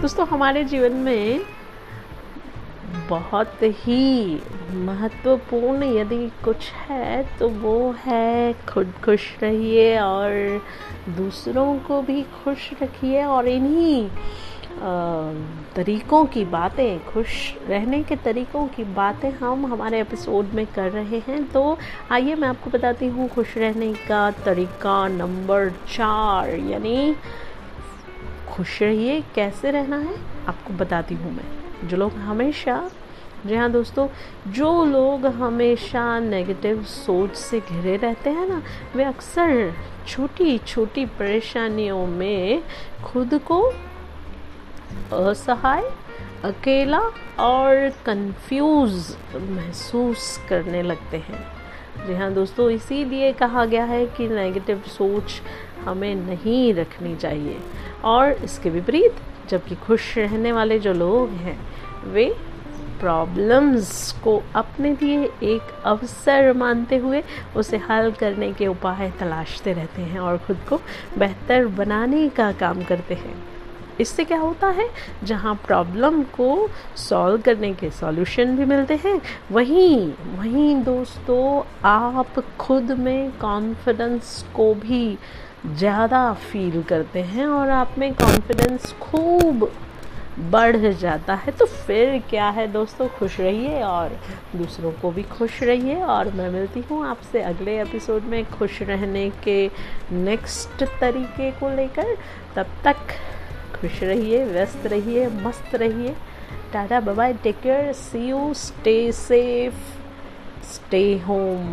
दोस्तों, हमारे जीवन में बहुत ही महत्वपूर्ण यदि कुछ है तो वो है खुद खुश रहिए और दूसरों को भी खुश रखिए और इन्हीं तरीक़ों की बातें, खुश रहने के तरीक़ों की बातें हम हमारे एपिसोड में कर रहे हैं। तो आइए मैं आपको बताती हूँ, खुश रहने का तरीक़ा नंबर चार, यानी खुश रहिए, कैसे रहना है, आपको बताती हूँ मैं। जो लोग हमेशा, जी हाँ दोस्तों, जो लोग हमेशा नेगेटिव सोच से घिरे रहते हैं ना, वे अक्सर छोटी छोटी परेशानियों में खुद को असहाय, अकेला और कंफ्यूज महसूस करने लगते हैं। जी हाँ दोस्तों, इसीलिए कहा गया है कि नेगेटिव सोच हमें नहीं रखनी चाहिए। और इसके विपरीत, जबकि खुश रहने वाले जो लोग हैं, वे प्रॉब्लम्स को अपने लिए एक अवसर मानते हुए उसे हल करने के उपाय तलाशते रहते हैं और खुद को बेहतर बनाने का काम करते हैं। इससे क्या होता है? जहाँ प्रॉब्लम को सॉल्व करने के सॉल्यूशन भी मिलते हैं। वहीं वहीं दोस्तों, आप खुद में कॉन्फिडेंस को भी ज़्यादा फील करते हैं और आप में कॉन्फिडेंस खूब बढ़ जाता है। तो फिर क्या है दोस्तों? खुश रहिए और दूसरों को भी खुश रहिए। और मैं मिलती हूँ आपसे अगले एपिसोड में खुश रहने के नेक्स्ट तरीके को लेकर। तब तक खुश रहिए, व्यस्त रहिए, मस्त रहिए। Tata bye take care see you stay safe stay home